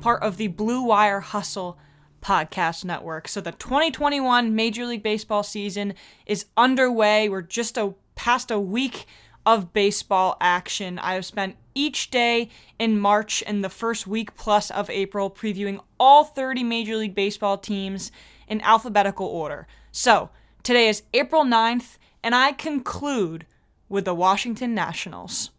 part of the Blue Wire Hustle podcast network. So the 2021 Major League Baseball season is underway. We're just a past a week of baseball action. I have spent each day in March and the first week plus of April previewing all 30 Major League Baseball teams in alphabetical order. So, today is April 9th, and I conclude with the Washington Nationals.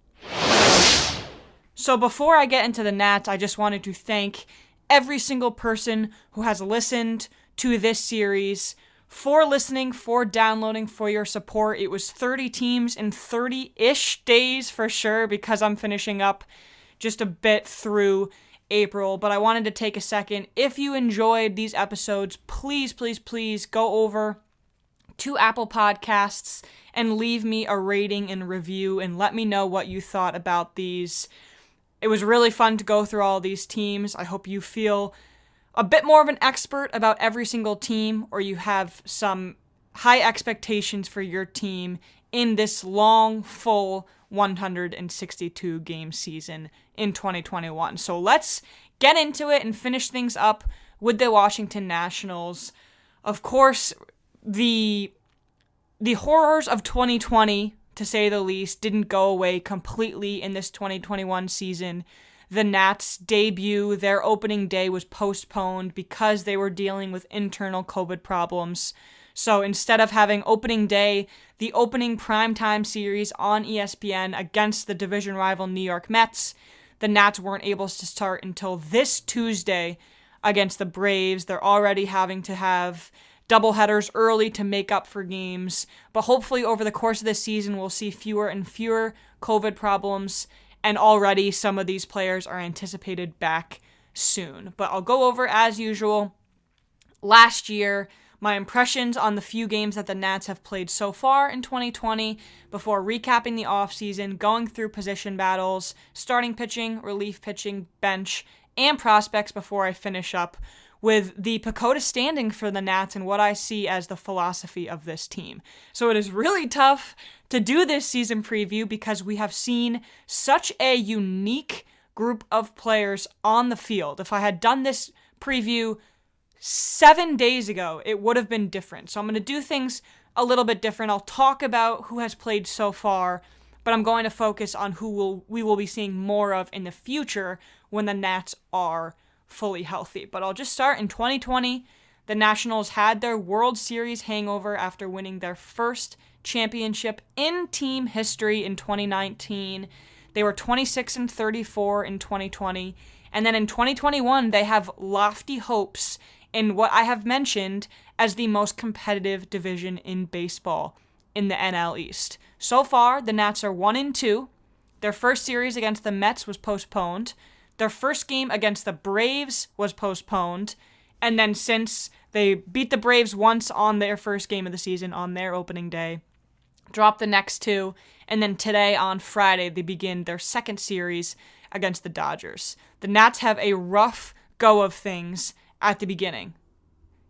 So, before I get into the Nats, I just wanted to thank every single person who has listened to this series for listening, for downloading, for your support. It was 30 teams in 30 ish days for sure because I'm finishing up just a bit through April. But I wanted to take a second. If you enjoyed these episodes, please, please, please go over to Apple Podcasts and leave me a rating and review and let me know what you thought about these. It was really fun to go through all these teams. I hope you feel a bit more of an expert about every single team, or you have some high expectations for your team in this long, full 162 game season in 2021. So let's get into it and finish things up with the Washington Nationals. Of course, the the horrors of 2020 to say the least didn't go away completely in this 2021 season the Nats' debut, their opening day was postponed because they were dealing with internal COVID problems. So instead of having opening day, the opening primetime series on ESPN against the division rival New York Mets, the Nats weren't able to start until this Tuesday against the Braves. They're already having to have doubleheaders early to make up for games. But hopefully, over the course of this season, we'll see fewer and fewer COVID problems and already some of these players are anticipated back soon. But I'll go over as usual last year my impressions on the few games that the Nats have played so far in 2020 before recapping the offseason, going through position battles, starting pitching, relief pitching, bench, and prospects before I finish up with the PECOTA standing for the Nats and what I see as the philosophy of this team. So it is really tough to do this season preview because we have seen such a unique group of players on the field. If I had done this preview seven days ago, it would have been different. So I'm going to do things a little bit different. I'll talk about who has played so far, but I'm going to focus on who will we will be seeing more of in the future when the Nats are fully healthy. But I'll just start in 2020. The Nationals had their World Series hangover after winning their first championship in team history in 2019. They were 26 and 34 in 2020. And then in 2021, they have lofty hopes in what I have mentioned as the most competitive division in baseball in the NL East. So far, the Nats are 1 and 2. Their first series against the Mets was postponed. Their first game against the Braves was postponed. And then since they beat the Braves once on their first game of the season on their opening day, dropped the next two, and then today on Friday they begin their second series against the Dodgers. The Nats have a rough go of things at the beginning.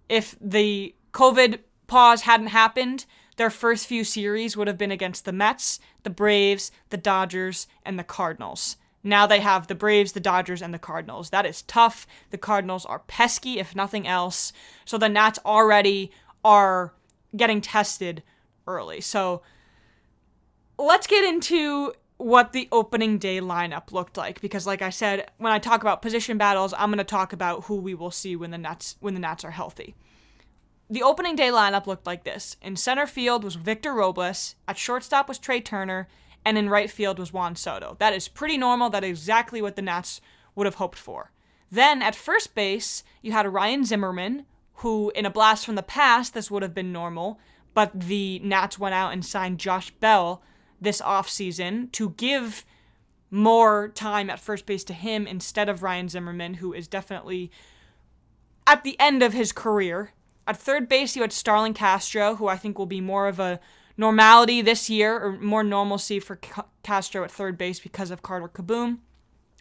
If the COVID pause hadn't happened, their first few series would have been against the Mets, the Braves, the Dodgers, and the Cardinals. Now they have the Braves, the Dodgers, and the Cardinals. That is tough. The Cardinals are pesky, if nothing else. So the Nats already are getting tested early. So let's get into what the opening day lineup looked like because like I said, when I talk about position battles, I'm going to talk about who we will see when the Nats when the Nats are healthy. The opening day lineup looked like this. In center field was Victor Robles, at shortstop was Trea Turner, and in right field was Juan Soto. That is pretty normal. That is exactly what the Nats would have hoped for. Then at first base, you had Ryan Zimmerman, who in a blast from the past, this would have been normal, but the Nats went out and signed Josh Bell this offseason to give more time at first base to him instead of Ryan Zimmerman, who is definitely at the end of his career. At third base, you had Starlin Castro, who I think will be more of a normality this year, or more normalcy for Castro at third base because of Carter Kieboom.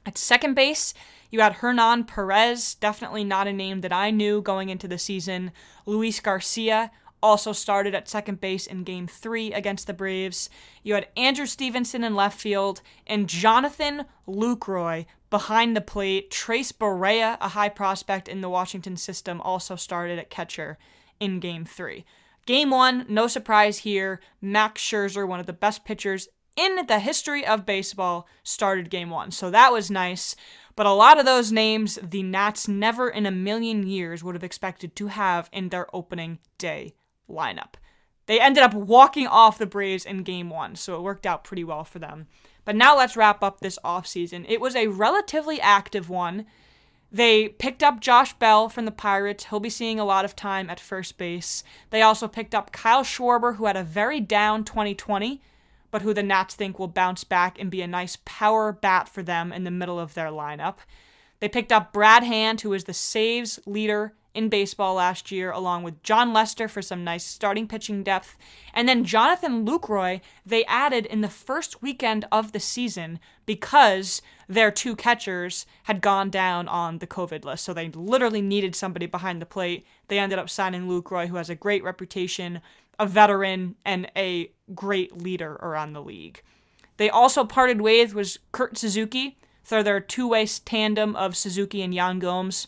At second base, you had Hernan Perez, definitely not a name that I knew going into the season. Luis Garcia also started at second base in game three against the Braves. You had Andrew Stevenson in left field and Jonathan Lucroy behind the plate. Tres Barrera, a high prospect in the Washington system, also started at catcher in game three. Game one, no surprise here. Max Scherzer, one of the best pitchers in the history of baseball, started game one. So that was nice. But a lot of those names, the Nats never in a million years would have expected to have in their opening day lineup. They ended up walking off the Braves in game one, so it worked out pretty well for them. But now let's wrap up this offseason. It was a relatively active one. They picked up Josh Bell from the Pirates. He'll be seeing a lot of time at first base. They also picked up Kyle Schwarber, who had a very down 2020 but who the Nats think will bounce back and be a nice power bat for them in the middle of their lineup. They picked up Brad Hand, who is the saves leader in baseball last year, along with Jon Lester for some nice starting pitching depth. And then Jonathan Lucroy, they added in the first weekend of the season because their two catchers had gone down on the COVID list. So they literally needed somebody behind the plate. They ended up signing Lucroy, who has a great reputation a veteran and a great leader around the league. They also parted ways with Kurt Suzuki, so their two-way tandem of Suzuki and Yan Gomes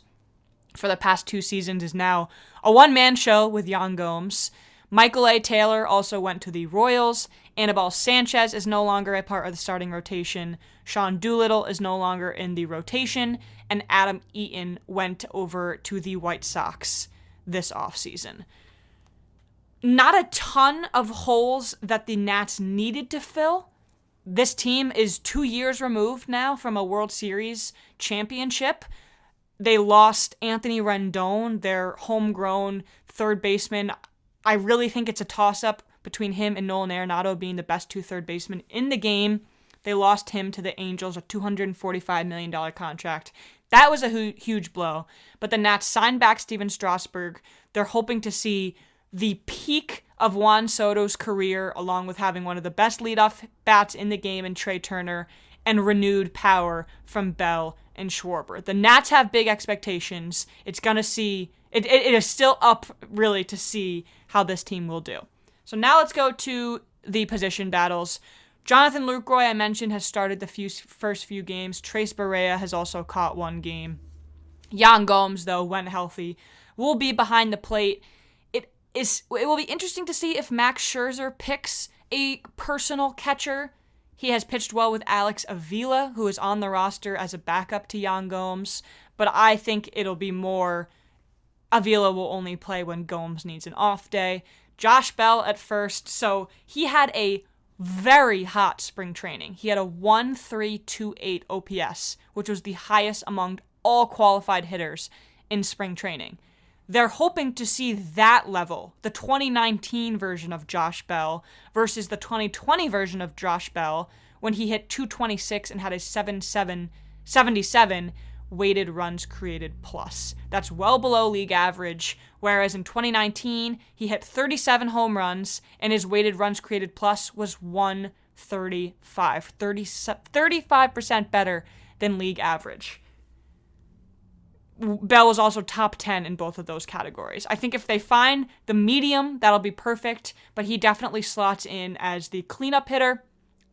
for the past two seasons is now a one-man show with Yan Gomes. Michael A. Taylor also went to the Royals. Anibal Sanchez is no longer a part of the starting rotation. Sean Doolittle is no longer in the rotation. And Adam Eaton went over to the White Sox this offseason not a ton of holes that the Nats needed to fill. This team is two years removed now from a World Series championship. They lost Anthony Rendon, their homegrown third baseman. I really think it's a toss up between him and Nolan Arenado being the best two third basemen in the game. They lost him to the Angels, a $245 million contract. That was a hu- huge blow. But the Nats signed back Stephen Strasburg. They're hoping to see the peak of Juan Soto's career, along with having one of the best leadoff bats in the game in Trea Turner, and renewed power from Bell and Schwarber. The Nats have big expectations. It's going to see, it, it, it is still up really to see how this team will do. So now let's go to the position battles. Jonathan Lucroy, I mentioned, has started the few, first few games. Tres Barrera has also caught one game. Yan Gomes, though, when healthy, will be behind the plate is it will be interesting to see if Max Scherzer picks a personal catcher. He has pitched well with Alex Avila, who is on the roster as a backup to Yan Gomes, but I think it'll be more Avila will only play when Gomes needs an off day. Josh Bell at first, so he had a very hot spring training. He had a 1328 OPS, which was the highest among all qualified hitters in spring training they're hoping to see that level, the 2019 version of Josh Bell versus the 2020 version of Josh Bell when he hit 226 and had a 77 77 weighted runs created plus. That's well below league average, whereas in 2019 he hit 37 home runs and his weighted runs created plus was 135, 30, 35% better than league average. Bell was also top 10 in both of those categories. I think if they find the medium, that'll be perfect, but he definitely slots in as the cleanup hitter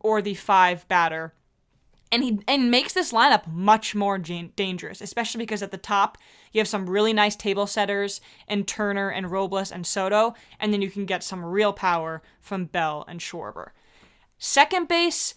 or the five batter. And he and makes this lineup much more dangerous, especially because at the top you have some really nice table setters and Turner and Robles and Soto, and then you can get some real power from Bell and Schwarber. Second base,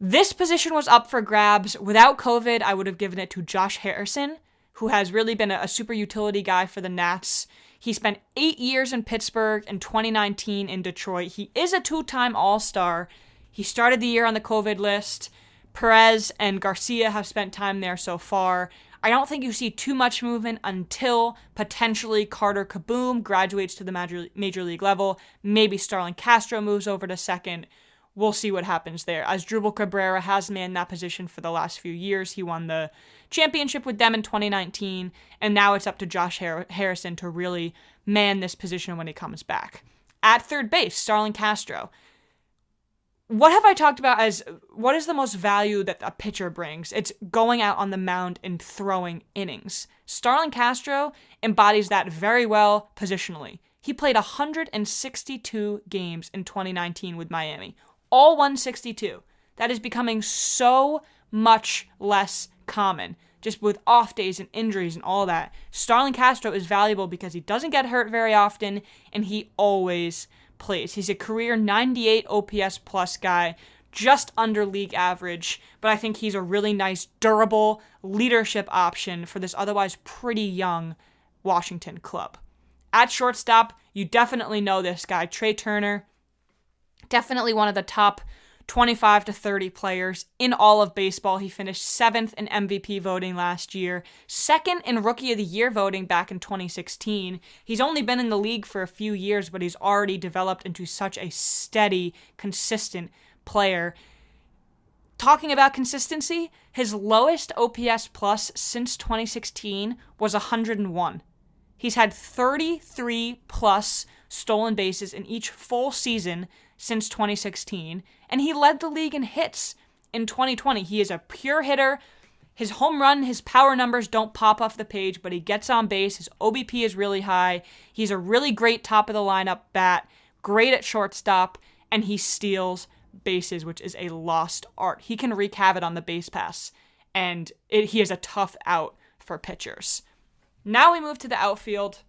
this position was up for grabs. Without COVID, I would have given it to Josh Harrison who has really been a, super utility guy for the Nats. He spent eight years in Pittsburgh and 2019 in Detroit. He is a two time All Star. He started the year on the COVID list. Perez and Garcia have spent time there so far. I don't think you see too much movement until potentially Carter Kieboom graduates to the major, major league level. Maybe Starlin Castro moves over to second we'll see what happens there. Asdrubal Cabrera has manned that position for the last few years. He won the championship with them in 2019, and now it's up to Josh Harrison to really man this position when he comes back. At third base, Starlin Castro. What have I talked about as what is the most value that a pitcher brings? It's going out on the mound and throwing innings. Starlin Castro embodies that very well positionally. He played 162 games in 2019 with Miami all 162. That is becoming so much less common. Just with off days and injuries and all that. Starlin Castro is valuable because he doesn't get hurt very often and he always plays. He's a career 98 OPS plus guy, just under league average, but I think he's a really nice, durable leadership option for this otherwise pretty young Washington club. At shortstop, you definitely know this guy, Trea Turner. Definitely one of the top 25 to 30 players in all of baseball. He finished seventh in MVP voting last year, second in Rookie of the Year voting back in 2016. He's only been in the league for a few years, but he's already developed into such a steady, consistent player. Talking about consistency, his lowest OPS plus since 2016 was 101. He's had 33 plus stolen bases in each full season since 2016, and he led the league in hits in 2020. He is a pure hitter. His home run, his power numbers don't pop off the page, but he gets on base. His OBP is really high. He's a really great top of the lineup bat, great at shortstop, and he steals bases, which is a lost art. He can wreak havoc on the base pass, and it, he is a tough out for pitchers. Now we move to the outfield.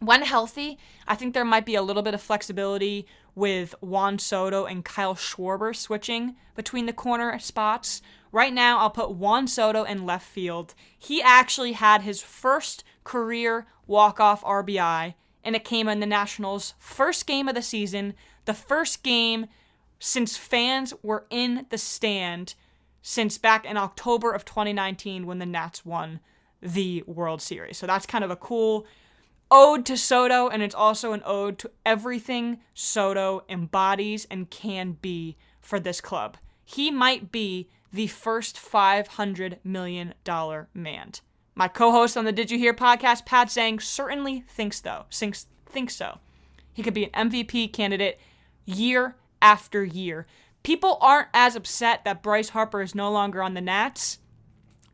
When healthy, I think there might be a little bit of flexibility with Juan Soto and Kyle Schwarber switching between the corner spots. Right now, I'll put Juan Soto in left field. He actually had his first career walk-off RBI, and it came in the Nationals' first game of the season, the first game since fans were in the stand since back in October of 2019 when the Nats won the World Series. So that's kind of a cool ode to Soto, and it's also an ode to everything Soto embodies and can be for this club. He might be the first $500 million man. My co host on the Did You Hear podcast, Pat Zhang, certainly thinks, though, thinks, thinks so. He could be an MVP candidate year after year. People aren't as upset that Bryce Harper is no longer on the Nats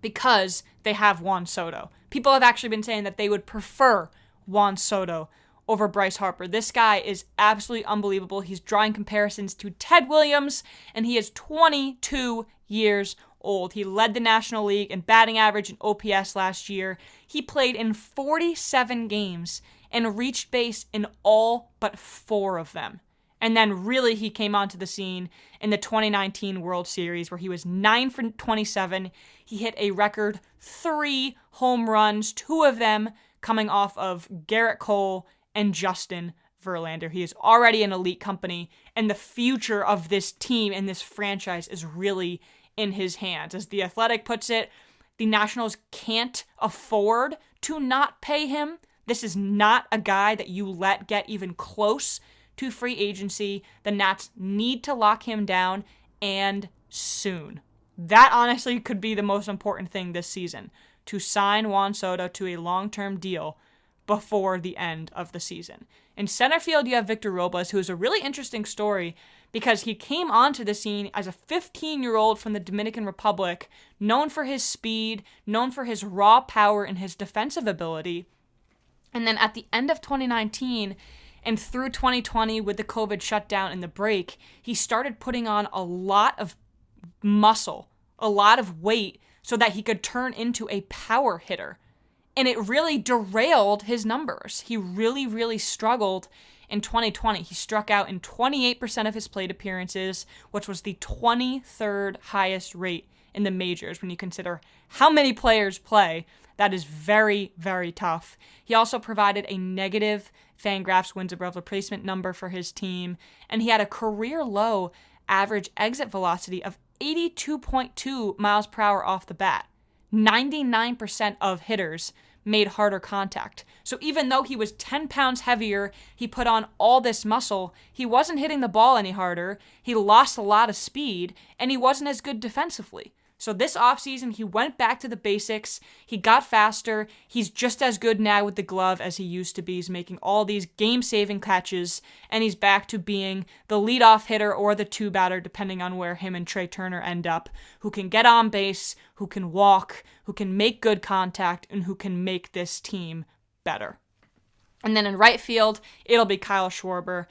because they have Juan Soto. People have actually been saying that they would prefer Juan Soto over Bryce Harper. This guy is absolutely unbelievable. He's drawing comparisons to Ted Williams, and he is 22 years old. He led the National League in batting average and OPS last year. He played in 47 games and reached base in all but four of them. And then really he came onto the scene in the 2019 World Series where he was 9 for 27. He hit a record 3 home runs, two of them coming off of Gerrit Cole and Justin Verlander. He is already an elite company and the future of this team and this franchise is really in his hands. As the Athletic puts it, the Nationals can't afford to not pay him. This is not a guy that you let get even close to free agency. The Nats need to lock him down and soon. That honestly could be the most important thing this season to sign Juan Soto to a long term deal before the end of the season. In center field, you have Victor Robles, who is a really interesting story because he came onto the scene as a 15 year old from the Dominican Republic, known for his speed, known for his raw power and his defensive ability. And then at the end of 2019, and through 2020, with the COVID shutdown and the break, he started putting on a lot of muscle, a lot of weight, so that he could turn into a power hitter. And it really derailed his numbers. He really, really struggled in 2020. He struck out in 28% of his plate appearances, which was the 23rd highest rate in the majors when you consider how many players play. That is very, very tough. He also provided a negative Fangraphs wins above replacement number for his team, and he had a career low average exit velocity of 82.2 miles per hour off the bat. 99% of hitters made harder contact. So even though he was 10 pounds heavier, he put on all this muscle, he wasn't hitting the ball any harder, he lost a lot of speed, and he wasn't as good defensively. So this offseason, he went back to the basics. He got faster. He's just as good now with the glove as he used to be. He's making all these game saving catches, and he's back to being the leadoff hitter or the two batter, depending on where him and Trea Turner end up, who can get on base, who can walk, who can make good contact, and who can make this team better. And then in right field, it'll be Kyle Schwarber.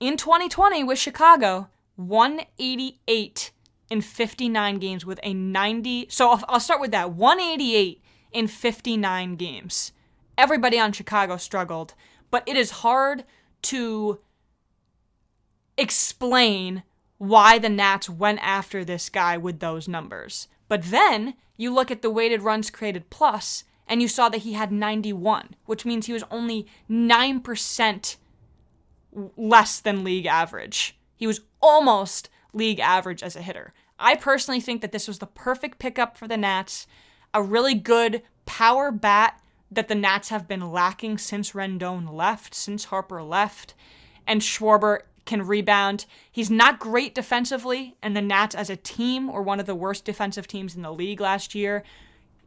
In 2020 with Chicago, 188 in 59 games with a 90. So I'll, start with that 188 in 59 games. Everybody on Chicago struggled, but it is hard to explain why the Nats went after this guy with those numbers. But then you look at the weighted runs created plus, and you saw that he had 91, which means he was only 9% less than league average. He was almost league average as a hitter. I personally think that this was the perfect pickup for the Nats, a really good power bat that the Nats have been lacking since Rendon left, since Harper left, and Schwarber can rebound. He's not great defensively, and the Nats as a team were one of the worst defensive teams in the league last year.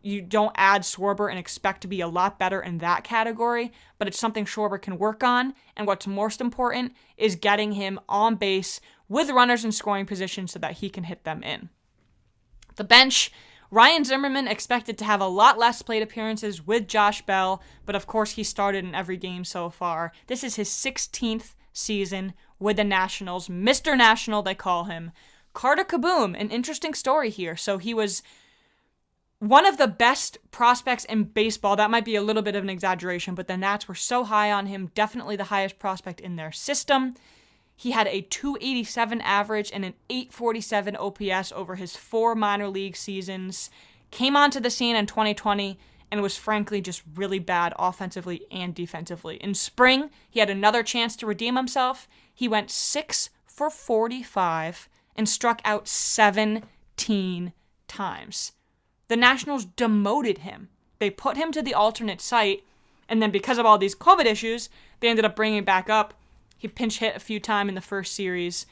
You don't add Schwarber and expect to be a lot better in that category, but it's something Schwarber can work on. And what's most important is getting him on base with runners in scoring position so that he can hit them in. The bench, Ryan Zimmerman expected to have a lot less plate appearances with Josh Bell, but of course he started in every game so far. This is his 16th season with the Nationals. Mr. National, they call him. Carter Kieboom, an interesting story here. So he was one of the best prospects in baseball. That might be a little bit of an exaggeration, but the Nats were so high on him, definitely the highest prospect in their system. He had a 287 average and an 847 OPS over his four minor league seasons. Came onto the scene in 2020 and was frankly just really bad offensively and defensively. In spring, he had another chance to redeem himself. He went 6 for 45 and struck out 17 times. The Nationals demoted him. They put him to the alternate site, and then because of all these COVID issues, they ended up bringing back up. He pinch hit a few times in the first series.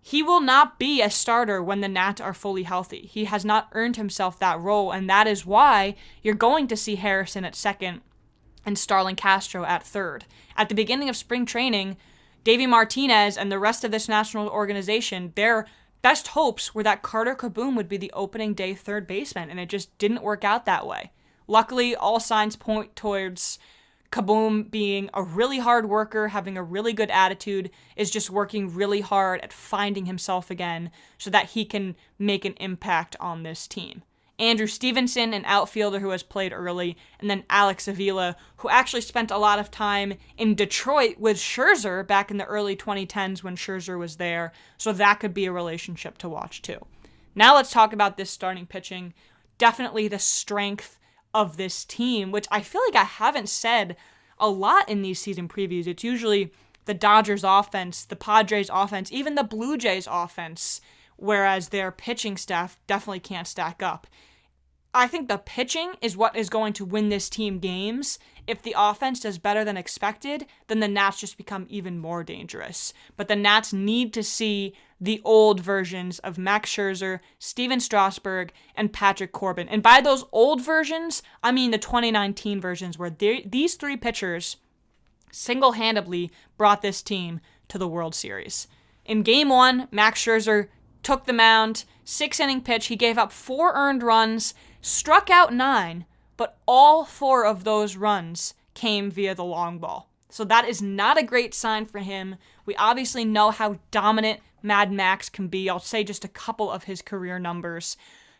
He will not be a starter when the Nats are fully healthy. He has not earned himself that role, and that is why you're going to see Harrison at second and Starlin Castro at third. At the beginning of spring training, Davey Martinez and the rest of this national organization, their best hopes were that Carter Kieboom would be the opening day third baseman, and it just didn't work out that way. Luckily, all signs point towards Kieboom being a really hard worker, having a really good attitude, is just working really hard at finding himself again so that he can make an impact on this team. Andrew Stevenson, an outfielder who has played early, and then Alex Avila, who actually spent a lot of time in Detroit with Scherzer back in the early 2010s when Scherzer was there, so that could be a relationship to watch too. Now let's talk about this starting pitching. Definitely the strength of this team, which I feel like I haven't said a lot in these season previews. It's usually the Dodgers offense, the Padres offense, even the Blue Jays offense, whereas their pitching staff definitely can't stack up. I think the pitching is what is going to win this team games. If the offense does better than expected, then the Nats just become even more dangerous. But the Nats need to see the old versions of Max Scherzer, Stephen Strasburg, and Patrick Corbin. And by those old versions, I mean the 2019 versions where these three pitchers single handedly brought this team to the World Series. In game one, Max Scherzer took the mound, six inning pitch. He gave up four earned runs, struck out nine, but all four of those runs came via the long ball. So that is not a great sign for him. We obviously know how dominant Mad Max can be. I'll say just a couple of his career numbers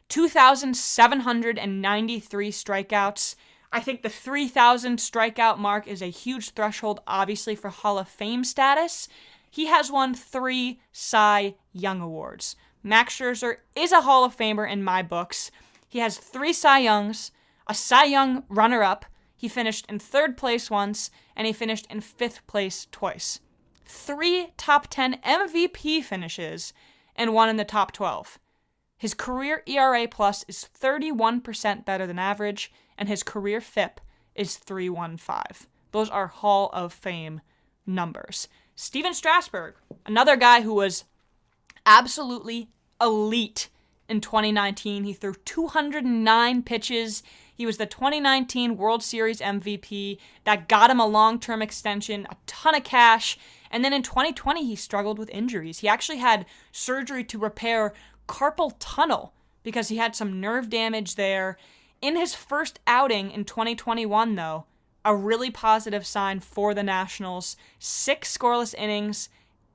2,793 strikeouts. I think the 3,000 strikeout mark is a huge threshold, obviously, for Hall of Fame status. He has won three Cy Young Awards. Max Scherzer is a Hall of Famer in my books. He has three Cy Youngs, a Cy Young runner up. He finished in third place once, and he finished in fifth place twice. Three top 10 MVP finishes, and one in the top 12. His career ERA plus is 31% better than average, and his career FIP is 315. Those are Hall of Fame numbers. Stephen Strasburg, another guy who was absolutely elite in 2019. He threw 209 pitches. He was the 2019 World Series MVP. That got him a long term extension, a ton of cash. And then in 2020, he struggled with injuries. He actually had surgery to repair carpal tunnel because he had some nerve damage there. In his first outing in 2021, though, a really positive sign for the Nationals. Six scoreless innings,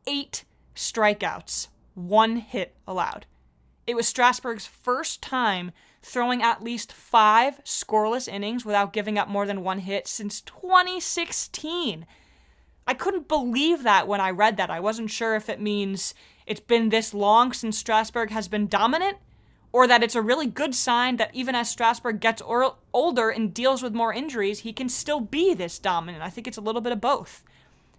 eight strikeouts, one hit allowed. It was Strasburg's first time throwing at least five scoreless innings without giving up more than one hit since 2016. I couldn't believe that when I read that. I wasn't sure if it means it's been this long since Strasburg has been dominant or that it's a really good sign that even as Strasburg gets or- older and deals with more injuries, he can still be this dominant. I think it's a little bit of both.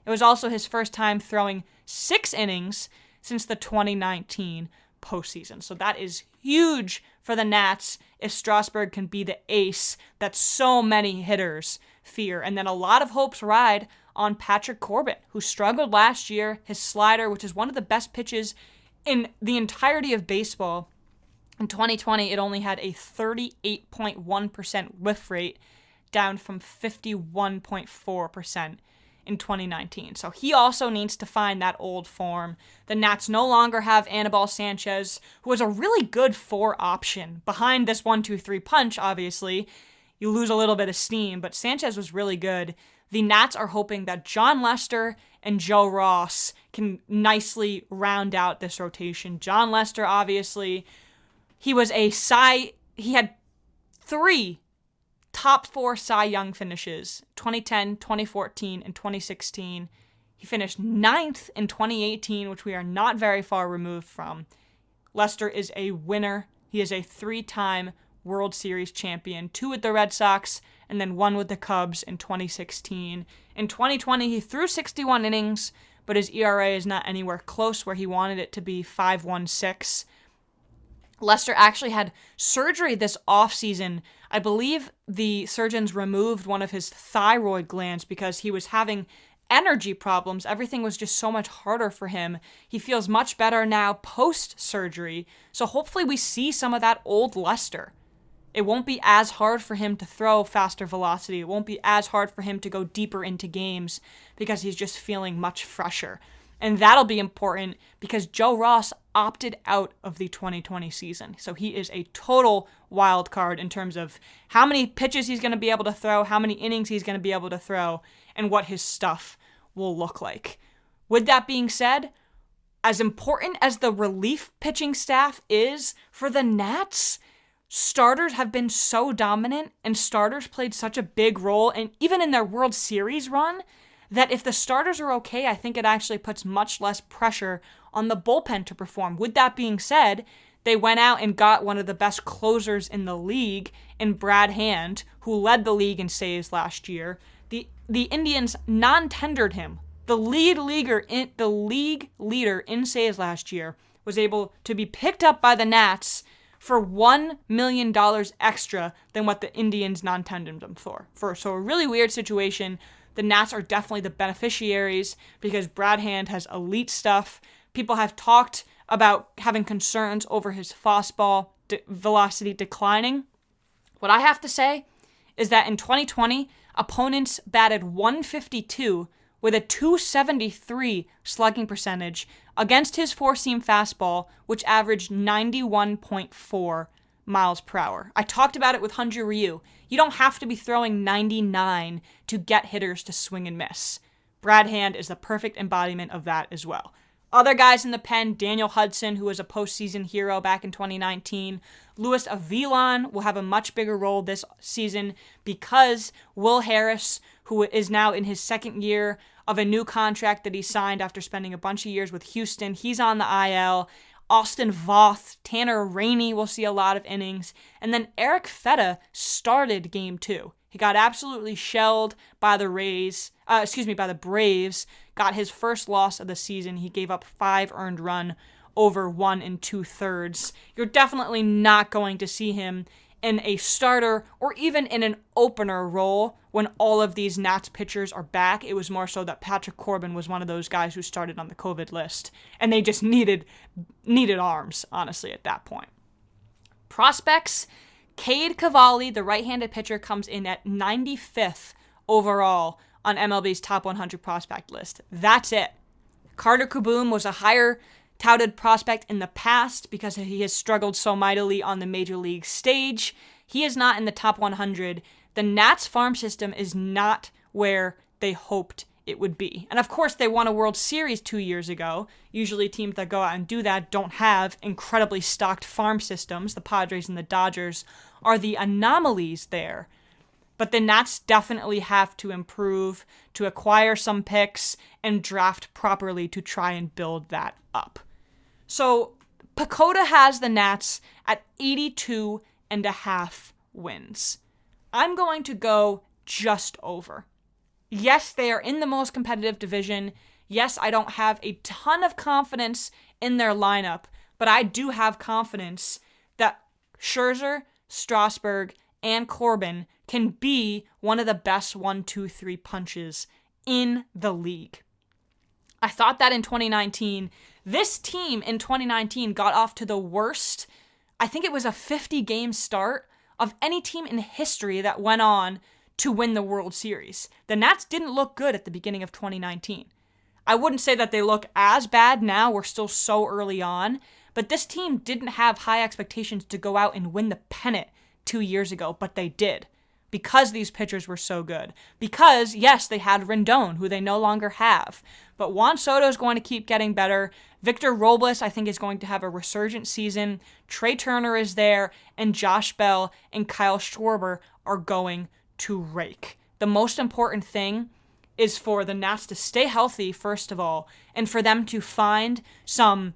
It was also his first time throwing six innings since the 2019 postseason. So that is huge for the Nats if Strasburg can be the ace that so many hitters fear. And then a lot of hopes ride on Patrick Corbin, who struggled last year. His slider, which is one of the best pitches in the entirety of baseball, in 2020, it only had a 38.1% whiff rate, down from 51.4% in 2019. So he also needs to find that old form. The Nats no longer have Anibal Sanchez, who is a really good four option. Behind this one, two, three punch, obviously, you lose a little bit of steam, but Sanchez was really good. The Nats are hoping that Jon Lester and Joe Ross can nicely round out this rotation. Jon Lester, obviously, he was a Cy. He had three top four Cy Young finishes 2010, 2014, and 2016. He finished ninth in 2018, which we are not very far removed from. Lester is a winner. He is a three time World Series champion, two with the Red Sox, and then one with the Cubs in 2016. In 2020, he threw 61 innings, but his ERA is not anywhere close where he wanted it to be 5.16. Lester actually had surgery this offseason. I believe the surgeons removed one of his thyroid glands because he was having energy problems. Everything was just so much harder for him. He feels much better now post surgery. So hopefully we see some of that old Lester. It won't be as hard for him to throw faster velocity. It won't be as hard for him to go deeper into games because he's just feeling much fresher. And that'll be important because Joe Ross opted out of the 2020 season. So he is a total wild card in terms of how many pitches he's going to be able to throw, how many innings he's going to be able to throw, and what his stuff will look like. With that being said, as important as the relief pitching staff is for the Nats, starters have been so dominant and starters played such a big role and even in their World Series run that if the starters are okay, I think it actually puts much less pressure on the bullpen to perform. With that being said, they went out and got one of the best closers in the league in Brad Hand, who led the league in saves last year. The the Indians non-tendered him. The lead leaguer in the league leader in saves last year was able to be picked up by the Nats for one million dollars extra than what the Indians non-tendered them for. For so a really weird situation the Nats are definitely the beneficiaries because Brad Hand has elite stuff. People have talked about having concerns over his fastball de- velocity declining. What I have to say is that in 2020, opponents batted 152 with a 273 slugging percentage against his four seam fastball, which averaged 91.4 miles per hour. I talked about it with Hyun-Jin Ryu. You don't have to be throwing 99 to get hitters to swing and miss. Brad Hand is the perfect embodiment of that as well. Other guys in the pen, Daniel Hudson, who was a postseason hero back in 2019. Luis Avilan will have a much bigger role this season because Will Harris, who is now in his second year of a new contract that he signed after spending a bunch of years with Houston, he's on the IL. Austin Voth, Tanner Rainey will see a lot of innings. And then Eric Fedde started game two. He got absolutely shelled by the Rays, uh, excuse me, by the Braves. Got his first loss of the season. He gave up five earned run over one and two thirds. You're definitely not going to see him in a starter or even in an opener role when all of these Nats pitchers are back. It was more so that Patrick Corbin was one of those guys who started on the COVID list, and they just needed needed arms, honestly, at that point. Prospects, Cade Cavalli, the right-handed pitcher, comes in at 95th overall on MLB's top 100 prospect list. That's it. Carter Kieboom was a higher touted prospect in the past because he has struggled so mightily on the major league stage. He is not in the top 100. The Nats farm system is not where they hoped it would be. And of course, they won a World Series two years ago. Usually, teams that go out and do that don't have incredibly stocked farm systems. The Padres and the Dodgers are the anomalies there. But the Nats definitely have to improve, to acquire some picks, and draft properly to try and build that up. So, PECOTA has the Nats at 82 and a half wins. I'm going to go just over. Yes, they are in the most competitive division. Yes, I don't have a ton of confidence in their lineup, but I do have confidence that Scherzer, Strasburg, and Corbin can be one of the best one, two, three punches in the league. I thought that in 2019. This team in 2019 got off to the worst, I think it was a 50 game start of any team in history that went on to win the World Series. The Nats didn't look good at the beginning of 2019. I wouldn't say that they look as bad now, we're still so early on, but this team didn't have high expectations to go out and win the pennant two years ago, but they did because these pitchers were so good. Because, yes, they had Rendon, who they no longer have. But Juan Soto is going to keep getting better. Victor Robles, I think, is going to have a resurgent season. Trea Turner is there, and Josh Bell and Kyle Schwarber are going to rake. The most important thing is for the Nats to stay healthy, first of all, and for them to find some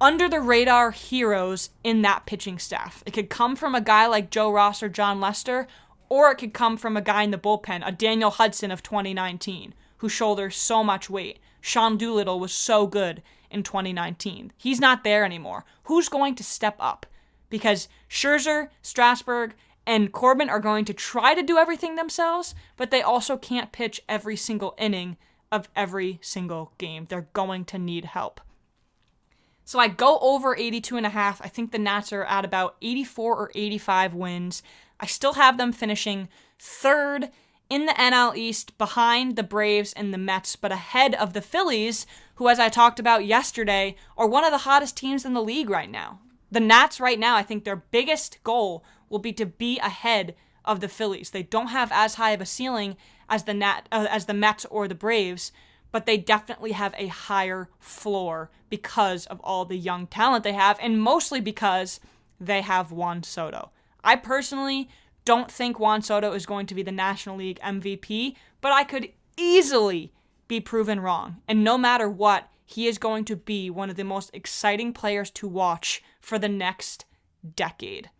under the radar heroes in that pitching staff. It could come from a guy like Joe Ross or Jon Lester, or it could come from a guy in the bullpen, a Daniel Hudson of 2019, who shoulders so much weight. Sean Doolittle was so good in 2019. He's not there anymore. Who's going to step up? Because Scherzer, Strasburg, and Corbin are going to try to do everything themselves, but they also can't pitch every single inning of every single game. They're going to need help. So I go over 82 and a half. I think the Nats are at about 84 or 85 wins. I still have them finishing third in the NL East behind the Braves and the Mets, but ahead of the Phillies, who, as I talked about yesterday, are one of the hottest teams in the league right now. The Nats, right now, I think their biggest goal will be to be ahead of the Phillies. They don't have as high of a ceiling as the Nat uh, as the Mets or the Braves, but they definitely have a higher floor because of all the young talent they have and mostly because they have Juan Soto. I personally don't think Juan Soto is going to be the National League MVP, but I could easily be proven wrong. And no matter what, he is going to be one of the most exciting players to watch for the next decade.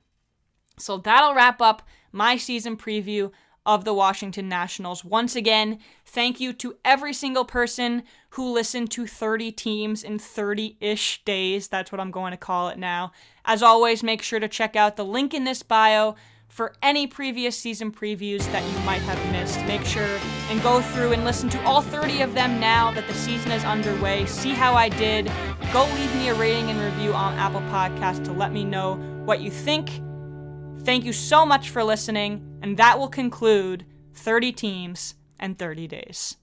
So that'll wrap up my season preview of the Washington Nationals. Once again, thank you to every single person who listened to 30 teams in 30 ish days. That's what I'm going to call it now. As always, make sure to check out the link in this bio for any previous season previews that you might have missed. Make sure and go through and listen to all 30 of them now that the season is underway. See how I did. Go leave me a rating and review on Apple Podcast to let me know what you think Thank you so much for listening, and that will conclude 30 teams and 30 days.